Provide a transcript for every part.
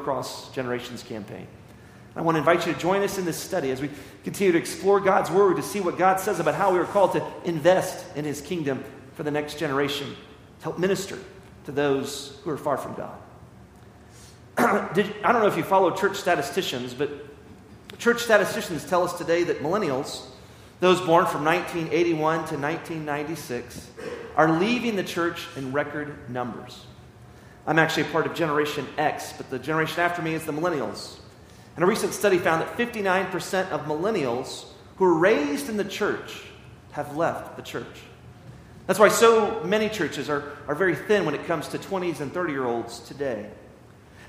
Across Generations campaign. I want to invite you to join us in this study as we continue to explore God's Word to see what God says about how we are called to invest in His kingdom for the next generation, to help minister to those who are far from God. Did, I don't know if you follow church statisticians, but church statisticians tell us today that millennials, those born from 1981 to 1996, are leaving the church in record numbers. I'm actually a part of Generation X, but the generation after me is the millennials. And a recent study found that 59% of millennials who were raised in the church have left the church. That's why so many churches are, are very thin when it comes to 20s and 30 year olds today.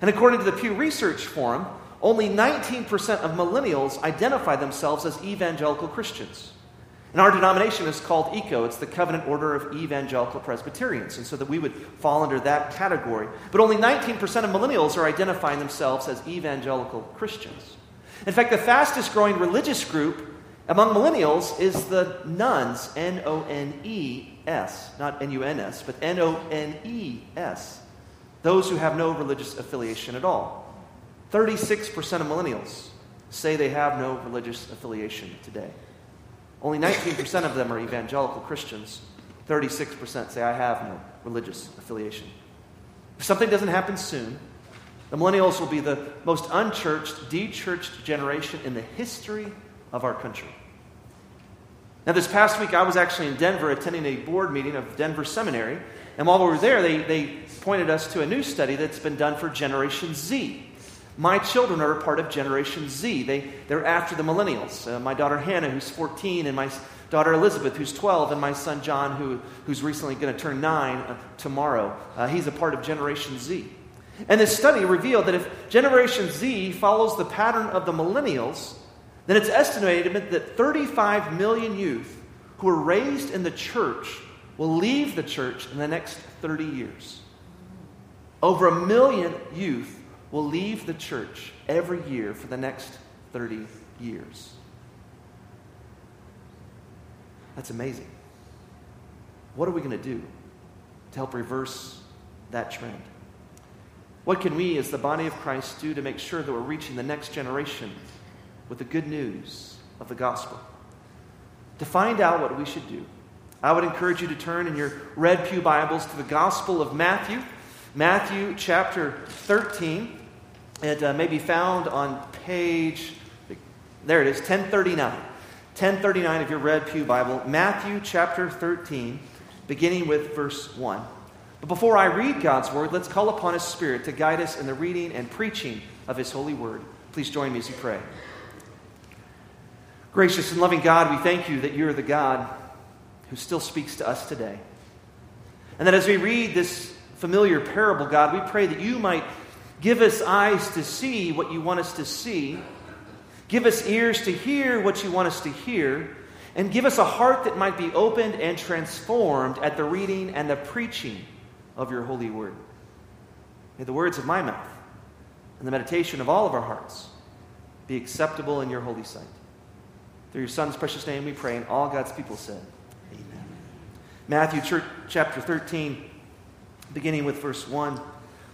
And according to the Pew Research Forum, only 19% of millennials identify themselves as evangelical Christians. And our denomination is called ECO. It's the Covenant Order of Evangelical Presbyterians. And so that we would fall under that category. But only 19% of millennials are identifying themselves as evangelical Christians. In fact, the fastest growing religious group among millennials is the nuns, N O N E S, not N U N S, but N O N E S. Those who have no religious affiliation at all. 36% of millennials say they have no religious affiliation today. Only 19% of them are evangelical Christians. 36% say, I have no religious affiliation. If something doesn't happen soon, the millennials will be the most unchurched, dechurched generation in the history of our country. Now, this past week, I was actually in Denver attending a board meeting of Denver Seminary. And while we were there, they, they pointed us to a new study that's been done for Generation Z. My children are a part of Generation Z. They, they're after the millennials. Uh, my daughter Hannah, who's 14, and my daughter Elizabeth, who's 12, and my son John, who, who's recently going to turn 9 uh, tomorrow. Uh, he's a part of Generation Z. And this study revealed that if Generation Z follows the pattern of the millennials, then it's estimated that 35 million youth who were raised in the church will leave the church in the next 30 years. Over a million youth will leave the church every year for the next 30 years. That's amazing. What are we going to do to help reverse that trend? What can we, as the body of Christ, do to make sure that we're reaching the next generation with the good news of the gospel? To find out what we should do, I would encourage you to turn in your Red Pew Bibles to the Gospel of Matthew, Matthew chapter 13. It uh, may be found on page, there it is, 1039. 1039 of your Red Pew Bible, Matthew chapter 13, beginning with verse 1. But before I read God's word, let's call upon His Spirit to guide us in the reading and preaching of His holy word. Please join me as we pray. Gracious and loving God, we thank you that you're the God who still speaks to us today. And that as we read this familiar parable, God, we pray that you might Give us eyes to see what you want us to see. Give us ears to hear what you want us to hear. And give us a heart that might be opened and transformed at the reading and the preaching of your holy word. May the words of my mouth and the meditation of all of our hearts be acceptable in your holy sight. Through your Son's precious name we pray, and all God's people said, Amen. Matthew chapter 13, beginning with verse 1.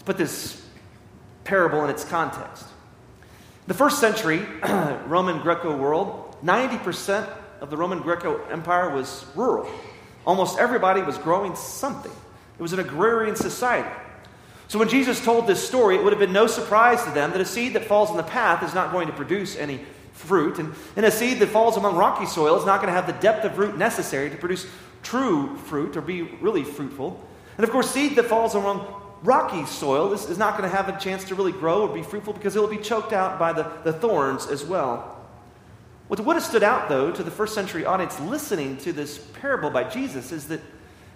Let's put this parable in its context. The first century Roman Greco world, 90% of the Roman Greco Empire was rural. Almost everybody was growing something. It was an agrarian society. So when Jesus told this story, it would have been no surprise to them that a seed that falls in the path is not going to produce any fruit. And, and a seed that falls among rocky soil is not going to have the depth of root necessary to produce true fruit or be really fruitful. And of course, seed that falls among rocky soil is, is not going to have a chance to really grow or be fruitful because it will be choked out by the, the thorns as well. What would have stood out, though, to the first century audience listening to this parable by Jesus is that,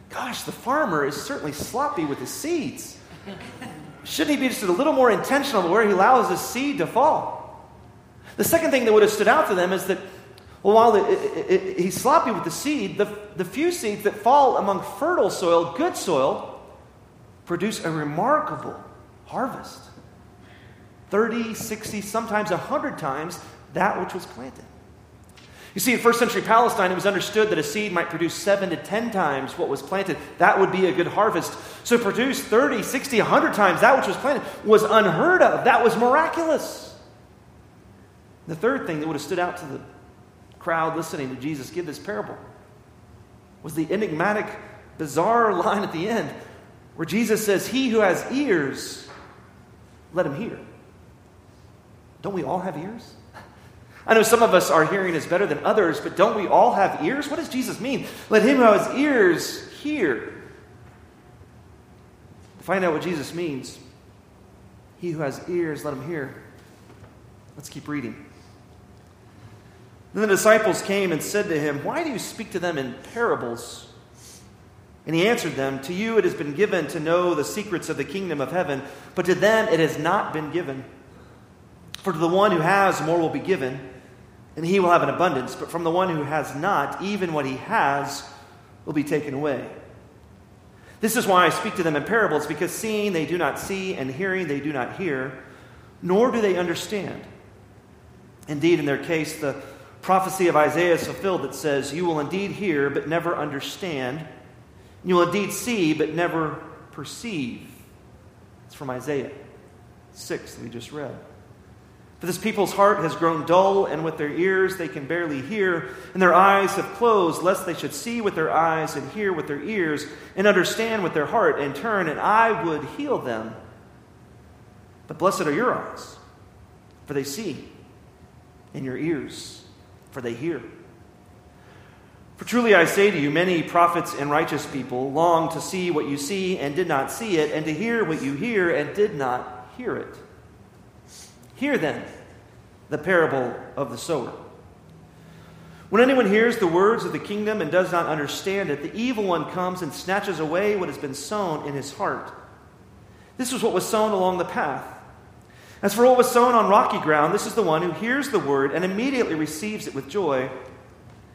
gosh, the farmer is certainly sloppy with his seeds. Shouldn't he be just a little more intentional where he allows his seed to fall? The second thing that would have stood out to them is that, well, while it, it, it, he's sloppy with the seed, the, the few seeds that fall among fertile soil, good soil, produce a remarkable harvest 30, 60, sometimes 100 times that which was planted. You see, in first century Palestine, it was understood that a seed might produce seven to 10 times what was planted. That would be a good harvest. So, produce 30, 60, 100 times that which was planted was unheard of. That was miraculous. The third thing that would have stood out to the crowd listening to Jesus give this parable was the enigmatic, bizarre line at the end where Jesus says, He who has ears, let him hear. Don't we all have ears? I know some of us our hearing is better than others, but don't we all have ears? What does Jesus mean? Let him who has ears hear. To find out what Jesus means, he who has ears, let him hear. Let's keep reading. Then the disciples came and said to him, Why do you speak to them in parables? And he answered them, To you it has been given to know the secrets of the kingdom of heaven, but to them it has not been given. For to the one who has, more will be given, and he will have an abundance. But from the one who has not, even what he has will be taken away. This is why I speak to them in parables, because seeing they do not see, and hearing they do not hear, nor do they understand. Indeed, in their case, the prophecy of Isaiah is fulfilled that says, You will indeed hear, but never understand. You will indeed see, but never perceive. It's from Isaiah 6 that we just read. For this people's heart has grown dull, and with their ears they can barely hear, and their eyes have closed, lest they should see with their eyes, and hear with their ears, and understand with their heart, and turn, and I would heal them. But blessed are your eyes, for they see, and your ears for they hear. For truly I say to you, many prophets and righteous people long to see what you see and did not see it, and to hear what you hear and did not hear it. Hear then the parable of the sower. When anyone hears the words of the kingdom and does not understand it, the evil one comes and snatches away what has been sown in his heart. This was what was sown along the path. As for what was sown on rocky ground, this is the one who hears the word and immediately receives it with joy.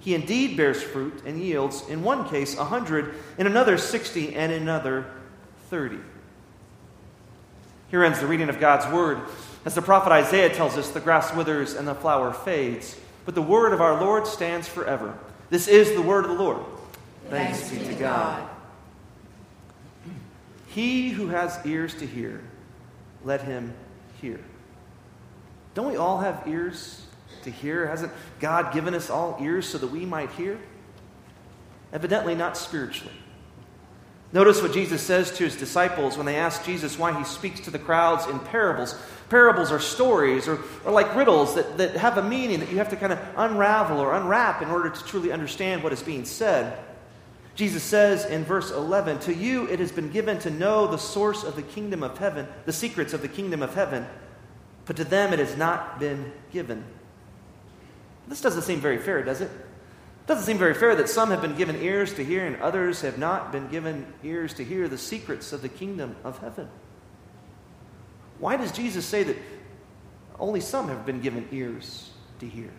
He indeed bears fruit and yields, in one case, a hundred, in another, sixty, and in another, thirty. Here ends the reading of God's word. As the prophet Isaiah tells us, the grass withers and the flower fades, but the word of our Lord stands forever. This is the word of the Lord. Thanks, Thanks be to God. God. He who has ears to hear, let him hear. Don't we all have ears to hear? Hasn't God given us all ears so that we might hear? Evidently, not spiritually. Notice what Jesus says to his disciples when they ask Jesus why he speaks to the crowds in parables. Parables are stories or, or like riddles that, that have a meaning that you have to kind of unravel or unwrap in order to truly understand what is being said. Jesus says in verse 11, To you it has been given to know the source of the kingdom of heaven, the secrets of the kingdom of heaven, but to them it has not been given. This doesn't seem very fair, does it? It doesn't seem very fair that some have been given ears to hear and others have not been given ears to hear the secrets of the kingdom of heaven. Why does Jesus say that only some have been given ears to hear?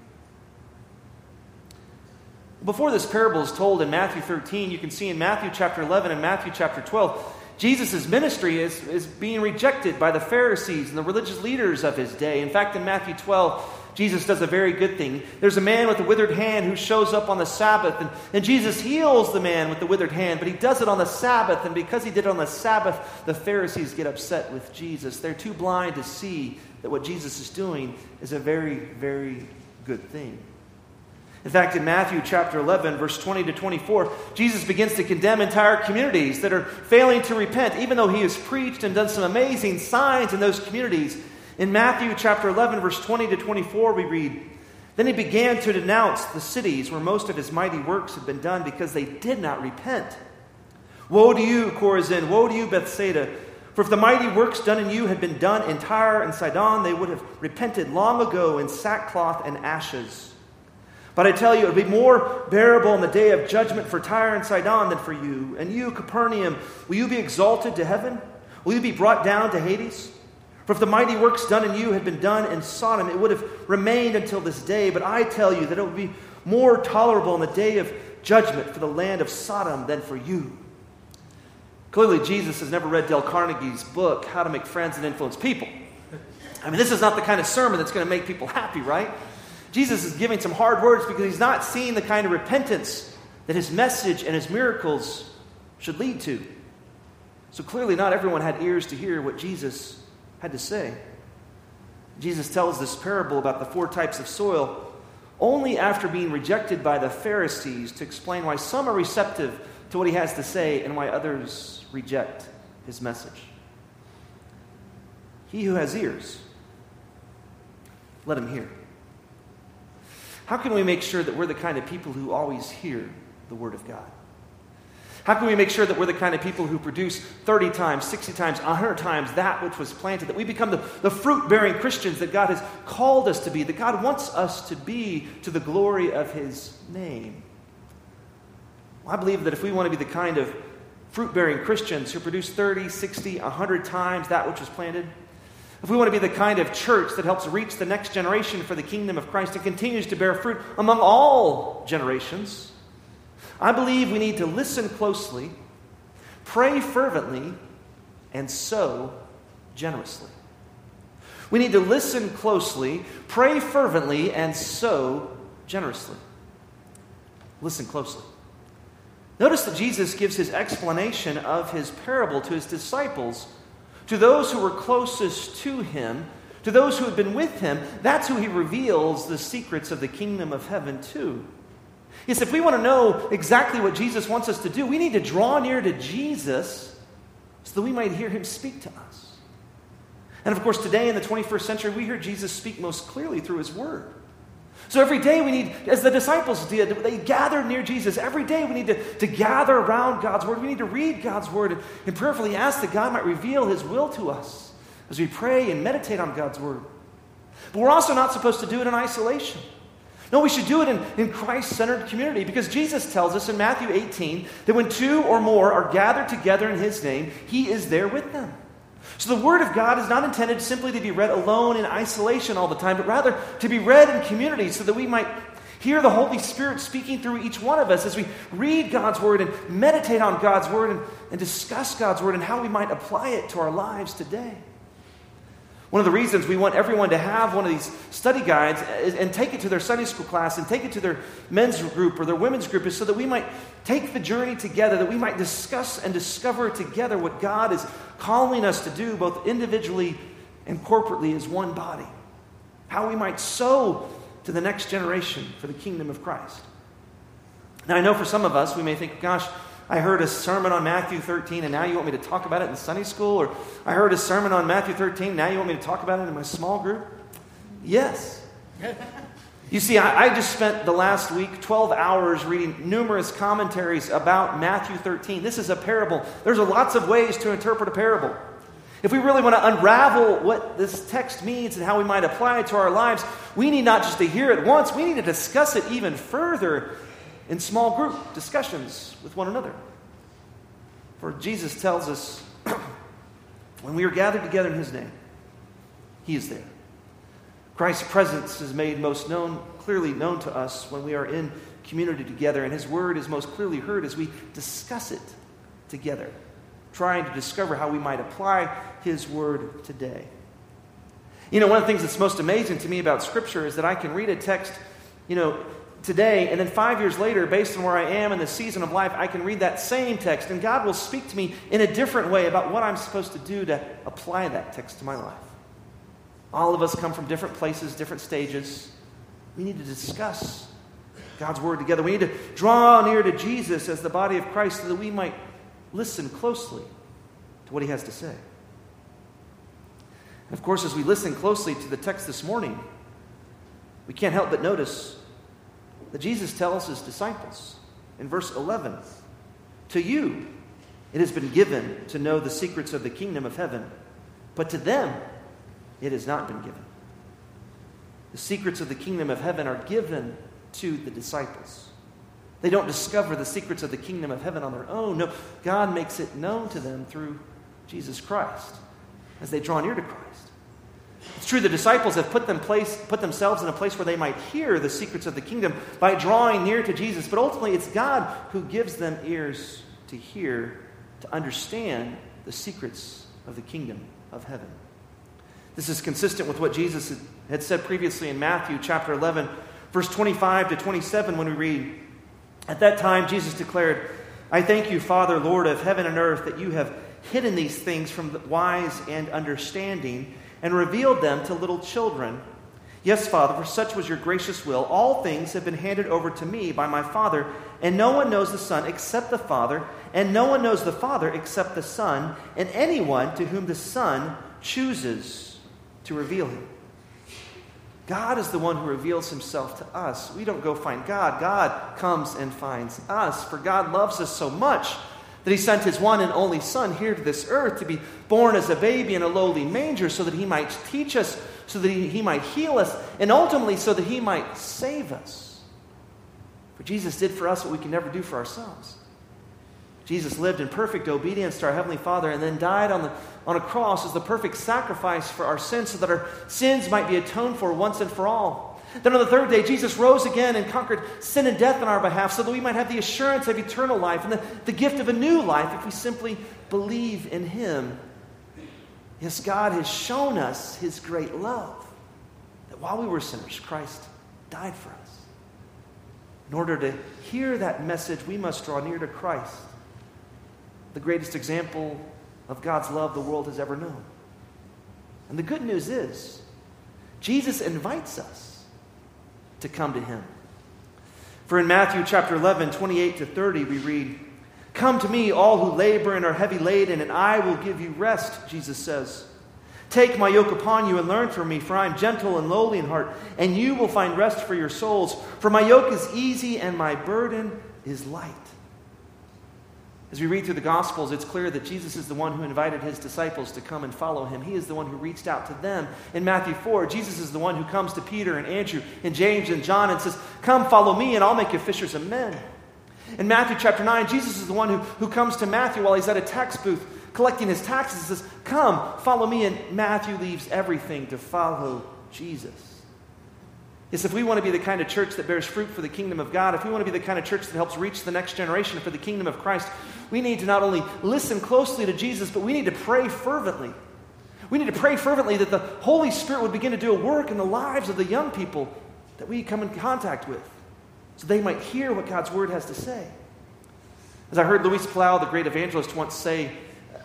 Before this parable is told in Matthew 13, you can see in Matthew chapter 11 and Matthew chapter 12, Jesus' ministry is, is being rejected by the Pharisees and the religious leaders of his day. In fact, in Matthew 12, Jesus does a very good thing. There's a man with a withered hand who shows up on the Sabbath, and, and Jesus heals the man with the withered hand, but he does it on the Sabbath, and because he did it on the Sabbath, the Pharisees get upset with Jesus. They're too blind to see that what Jesus is doing is a very, very good thing. In fact, in Matthew chapter 11, verse 20 to 24, Jesus begins to condemn entire communities that are failing to repent, even though he has preached and done some amazing signs in those communities. In Matthew chapter 11, verse 20 to 24, we read, Then he began to denounce the cities where most of his mighty works had been done because they did not repent. Woe to you, Chorazin! Woe to you, Bethsaida! For if the mighty works done in you had been done in Tyre and Sidon, they would have repented long ago in sackcloth and ashes. But I tell you, it would be more bearable in the day of judgment for Tyre and Sidon than for you. And you, Capernaum, will you be exalted to heaven? Will you be brought down to Hades? For if the mighty works done in you had been done in Sodom, it would have remained until this day. But I tell you that it would be more tolerable in the day of judgment for the land of Sodom than for you. Clearly, Jesus has never read Dale Carnegie's book, How to Make Friends and Influence People. I mean, this is not the kind of sermon that's going to make people happy, right? Jesus is giving some hard words because he's not seeing the kind of repentance that his message and his miracles should lead to. So clearly, not everyone had ears to hear what Jesus had to say. Jesus tells this parable about the four types of soil only after being rejected by the Pharisees to explain why some are receptive to what he has to say and why others reject his message. He who has ears, let him hear. How can we make sure that we're the kind of people who always hear the Word of God? How can we make sure that we're the kind of people who produce 30 times, 60 times, 100 times that which was planted, that we become the, the fruit bearing Christians that God has called us to be, that God wants us to be to the glory of His name? Well, I believe that if we want to be the kind of fruit bearing Christians who produce 30, 60, 100 times that which was planted, if we want to be the kind of church that helps reach the next generation for the kingdom of Christ and continues to bear fruit among all generations, I believe we need to listen closely, pray fervently, and sow generously. We need to listen closely, pray fervently, and sow generously. Listen closely. Notice that Jesus gives his explanation of his parable to his disciples, to those who were closest to him, to those who had been with him. That's who he reveals the secrets of the kingdom of heaven to. Yes, if we want to know exactly what Jesus wants us to do, we need to draw near to Jesus so that we might hear him speak to us. And of course, today in the 21st century, we hear Jesus speak most clearly through his word. So every day we need, as the disciples did, they gathered near Jesus. Every day we need to, to gather around God's word. We need to read God's word and, and prayerfully ask that God might reveal his will to us as we pray and meditate on God's word. But we're also not supposed to do it in isolation. No, we should do it in, in Christ centered community because Jesus tells us in Matthew 18 that when two or more are gathered together in his name, he is there with them. So the Word of God is not intended simply to be read alone in isolation all the time, but rather to be read in community so that we might hear the Holy Spirit speaking through each one of us as we read God's Word and meditate on God's Word and, and discuss God's Word and how we might apply it to our lives today. One of the reasons we want everyone to have one of these study guides and take it to their Sunday school class and take it to their men's group or their women's group is so that we might take the journey together, that we might discuss and discover together what God is calling us to do, both individually and corporately as one body. How we might sow to the next generation for the kingdom of Christ. Now, I know for some of us, we may think, gosh, I heard a sermon on Matthew 13, and now you want me to talk about it in Sunday school? Or I heard a sermon on Matthew 13, now you want me to talk about it in my small group? Yes. You see, I, I, just spent the last week 12 hours reading numerous commentaries about Matthew 13. This is a parable. There's lots of ways to interpret a parable. If we really want to unravel what this text means and how we might apply it to our lives, we need not just to hear it once, we need to discuss it even further in small group discussions with one another. For Jesus tells us when we are gathered together in His name, He is there. Christ's presence is made most known, clearly known to us when we are in community together, and His word is most clearly heard as we discuss it together trying to discover how we might apply His Word today. You know, one of the things that's most amazing to me about Scripture is that I can read a text, you know, today, and then five years later, based on where I am in the season of life, I can read that same text, and God will speak to me in a different way about what I'm supposed to do to apply that text to my life. All of us come from different places, different stages. We need to discuss God's Word together. We need to draw near to Jesus as the body of Christ so that we might listen closely to what He has to say. Of course, as we listen closely to the text this morning, we can't help but notice that Jesus tells his disciples in verse 11 To you it has been given to know the secrets of the kingdom of heaven, but to them it has not been given. The secrets of the kingdom of heaven are given to the disciples. They don't discover the secrets of the kingdom of heaven on their own. No, God makes it known to them through Jesus Christ as they draw near to Christ. It's true the disciples have put, them place, put themselves in a place where they might hear the secrets of the kingdom by drawing near to Jesus, but ultimately it's God who gives them ears to hear, to understand the secrets of the kingdom of heaven. This is consistent with what Jesus had said previously in Matthew chapter 11, verse 25 to 27, when we read, At that time Jesus declared, I thank you, Father, Lord of heaven and earth, that you have hidden these things from the wise and understanding and revealed them to little children. Yes, Father, for such was your gracious will. All things have been handed over to me by my Father, and no one knows the Son except the Father, and no one knows the Father except the Son, and anyone to whom the Son chooses to reveal him. God is the one who reveals himself to us. We don't go find God, God comes and finds us. For God loves us so much that he sent his one and only Son here to this earth to be born as a baby in a lowly manger so that he might teach us, so that he, he might heal us, and ultimately so that he might save us. For Jesus did for us what we can never do for ourselves. Jesus lived in perfect obedience to our Heavenly Father and then died on, the, on a cross as the perfect sacrifice for our sins so that our sins might be atoned for once and for all. Then on the third day, Jesus rose again and conquered sin and death on our behalf so that we might have the assurance of eternal life and the, the gift of a new life if we simply believe in Him. Yes, God has shown us His great love that while we were sinners, Christ died for us. In order to hear that message, we must draw near to Christ, the greatest example of God's love the world has ever known. And the good news is, Jesus invites us to come to him. For in Matthew chapter 11, 28 to 30, we read, Come to me, all who labor and are heavy laden, and I will give you rest, Jesus says. Take my yoke upon you and learn from me, for I am gentle and lowly in heart, and you will find rest for your souls. For my yoke is easy and my burden is light. As we read through the Gospels, it's clear that Jesus is the one who invited his disciples to come and follow him. He is the one who reached out to them. In Matthew 4, Jesus is the one who comes to Peter and Andrew and James and John and says, Come, follow me, and I'll make you fishers of men. In Matthew chapter 9, Jesus is the one who, who comes to Matthew while he's at a tax booth collecting his taxes and says, Come, follow me. And Matthew leaves everything to follow Jesus is if we want to be the kind of church that bears fruit for the kingdom of God, if we want to be the kind of church that helps reach the next generation for the kingdom of Christ, we need to not only listen closely to Jesus, but we need to pray fervently. We need to pray fervently that the Holy Spirit would begin to do a work in the lives of the young people that we come in contact with so they might hear what God's word has to say. As I heard Luis Palau, the great evangelist, once say,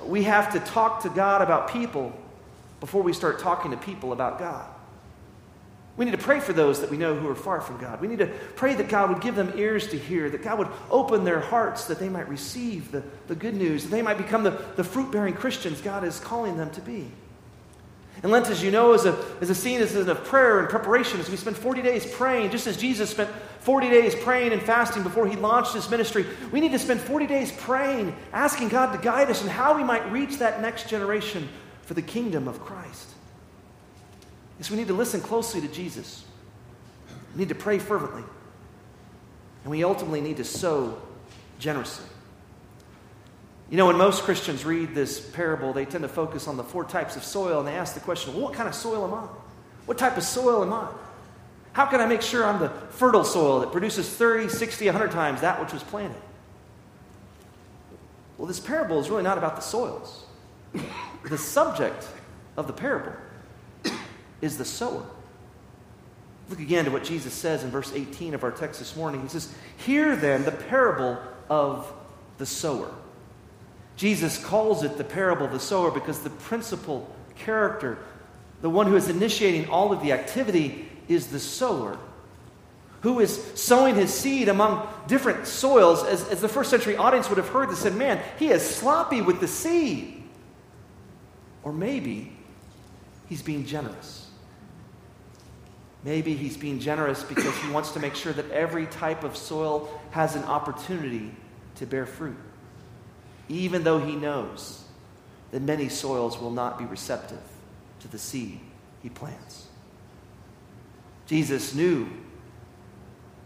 we have to talk to God about people before we start talking to people about God. We need to pray for those that we know who are far from God. We need to pray that God would give them ears to hear, that God would open their hearts that they might receive the, the good news, that they might become the, the fruit bearing Christians God is calling them to be. And Lent, as you know, is a, is a season of prayer and preparation as we spend 40 days praying, just as Jesus spent 40 days praying and fasting before he launched his ministry. We need to spend 40 days praying, asking God to guide us in how we might reach that next generation for the kingdom of Christ is we need to listen closely to Jesus. We need to pray fervently. And we ultimately need to sow generously. You know, when most Christians read this parable, they tend to focus on the four types of soil and they ask the question, well, what kind of soil am I? What type of soil am I? How can I make sure I'm the fertile soil that produces 30, 60, 100 times that which was planted? Well, this parable is really not about the soils. the subject of the parable is the sower. Look again to what Jesus says in verse 18 of our text this morning. He says, Hear then the parable of the sower. Jesus calls it the parable of the sower because the principal character, the one who is initiating all of the activity, is the sower who is sowing his seed among different soils. As, as the first century audience would have heard this, said, Man, he is sloppy with the seed. Or maybe he's being generous. Maybe he's being generous because he wants to make sure that every type of soil has an opportunity to bear fruit, even though he knows that many soils will not be receptive to the seed he plants. Jesus knew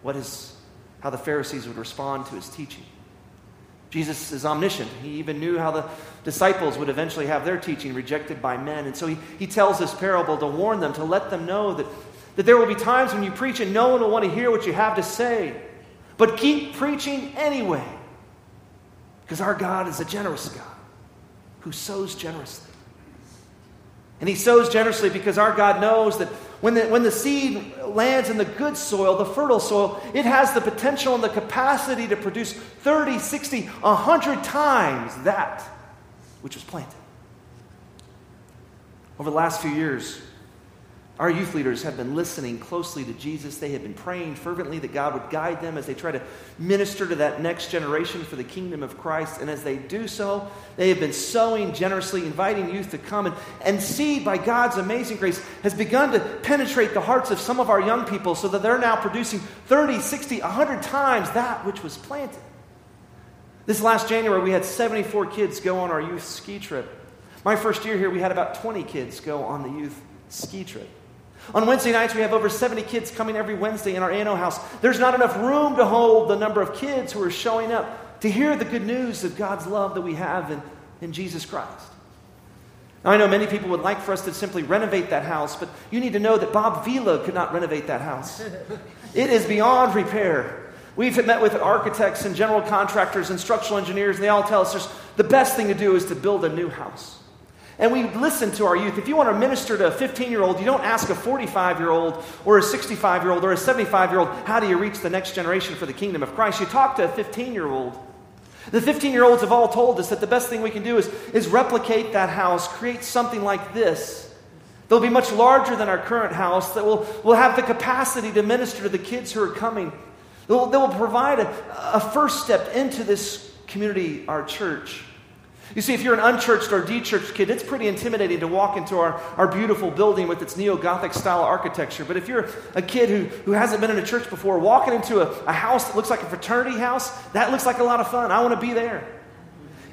what is, how the Pharisees would respond to his teaching. Jesus is omniscient. He even knew how the disciples would eventually have their teaching rejected by men. And so he, he tells this parable to warn them, to let them know that, that there will be times when you preach and no one will want to hear what you have to say. But keep preaching anyway. Because our God is a generous God who sows generously. And he sows generously because our God knows that when the, when the seed lands in the good soil, the fertile soil, it has the potential and the capacity to produce 30, 60, 100 times that which was planted. Over the last few years, our youth leaders have been listening closely to Jesus. They have been praying fervently that God would guide them as they try to minister to that next generation for the kingdom of Christ. And as they do so, they have been sowing generously, inviting youth to come. And, and seed, by God's amazing grace, has begun to penetrate the hearts of some of our young people so that they're now producing 30, 60, 100 times that which was planted. This last January, we had 74 kids go on our youth ski trip. My first year here, we had about 20 kids go on the youth ski trip. On Wednesday nights, we have over 70 kids coming every Wednesday in our ANO house. There's not enough room to hold the number of kids who are showing up to hear the good news of God's love that we have in, in Jesus Christ. Now, I know many people would like for us to simply renovate that house, but you need to know that Bob Vila could not renovate that house. It is beyond repair. We've met with architects and general contractors and structural engineers, and they all tell us the best thing to do is to build a new house. And we listen to our youth. If you want to minister to a 15 year old, you don't ask a 45 year old or a 65 year old or a 75 year old, how do you reach the next generation for the kingdom of Christ? You talk to a 15 year old. The 15 year olds have all told us that the best thing we can do is, is replicate that house, create something like this. They'll be much larger than our current house, that will, will have the capacity to minister to the kids who are coming. They will, they will provide a, a first step into this community, our church. You see, if you're an unchurched or dechurched kid, it's pretty intimidating to walk into our, our beautiful building with its neo Gothic style architecture. But if you're a kid who, who hasn't been in a church before, walking into a, a house that looks like a fraternity house, that looks like a lot of fun. I want to be there.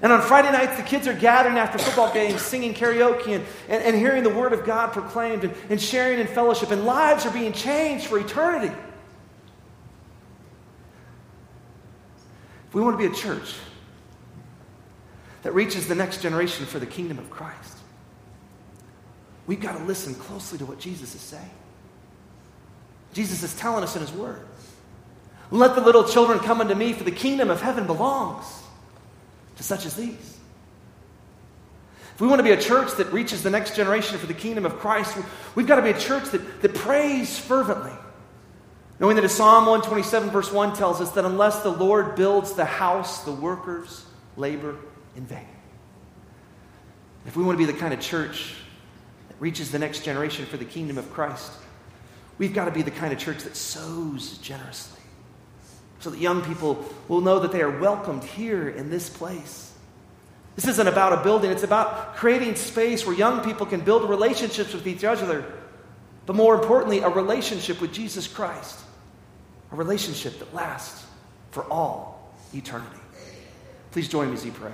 And on Friday nights, the kids are gathering after football games, singing karaoke and, and, and hearing the Word of God proclaimed and, and sharing in fellowship, and lives are being changed for eternity. If we want to be a church that reaches the next generation for the kingdom of Christ. We've got to listen closely to what Jesus is saying. Jesus is telling us in his word. Let the little children come unto me, for the kingdom of heaven belongs to such as these. If we want to be a church that reaches the next generation for the kingdom of Christ, we've got to be a church that, that prays fervently. Knowing that as Psalm 127, verse 1 tells us that unless the Lord builds the house, the workers labor in vain. If we want to be the kind of church that reaches the next generation for the kingdom of Christ, we've got to be the kind of church that sows generously so that young people will know that they are welcomed here in this place. This isn't about a building, it's about creating space where young people can build relationships with each other, but more importantly, a relationship with Jesus Christ, a relationship that lasts for all eternity. Please join me as we pray.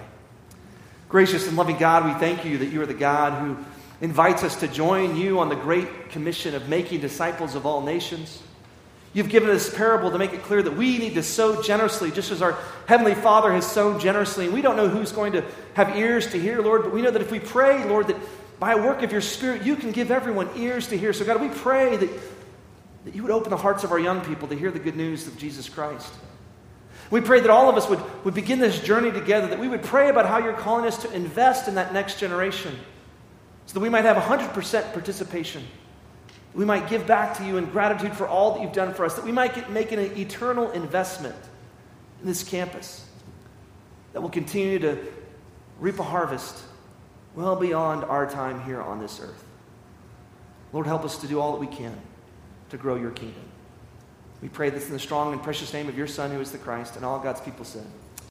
Gracious and loving God, we thank you that you are the God who invites us to join you on the great commission of making disciples of all nations. You've given us parable to make it clear that we need to sow generously, just as our Heavenly Father has sown generously. And we don't know who's going to have ears to hear, Lord, but we know that if we pray, Lord, that by a work of your Spirit, you can give everyone ears to hear. So, God, we pray that, that you would open the hearts of our young people to hear the good news of Jesus Christ. We pray that all of us would, would begin this journey together, that we would pray about how you're calling us to invest in that next generation so that we might have 100% participation. We might give back to you in gratitude for all that you've done for us, that we might get, make an eternal investment in this campus that will continue to reap a harvest well beyond our time here on this earth. Lord, help us to do all that we can to grow your kingdom. We pray this in the strong and precious name of your Son, who is the Christ, and all God's people said.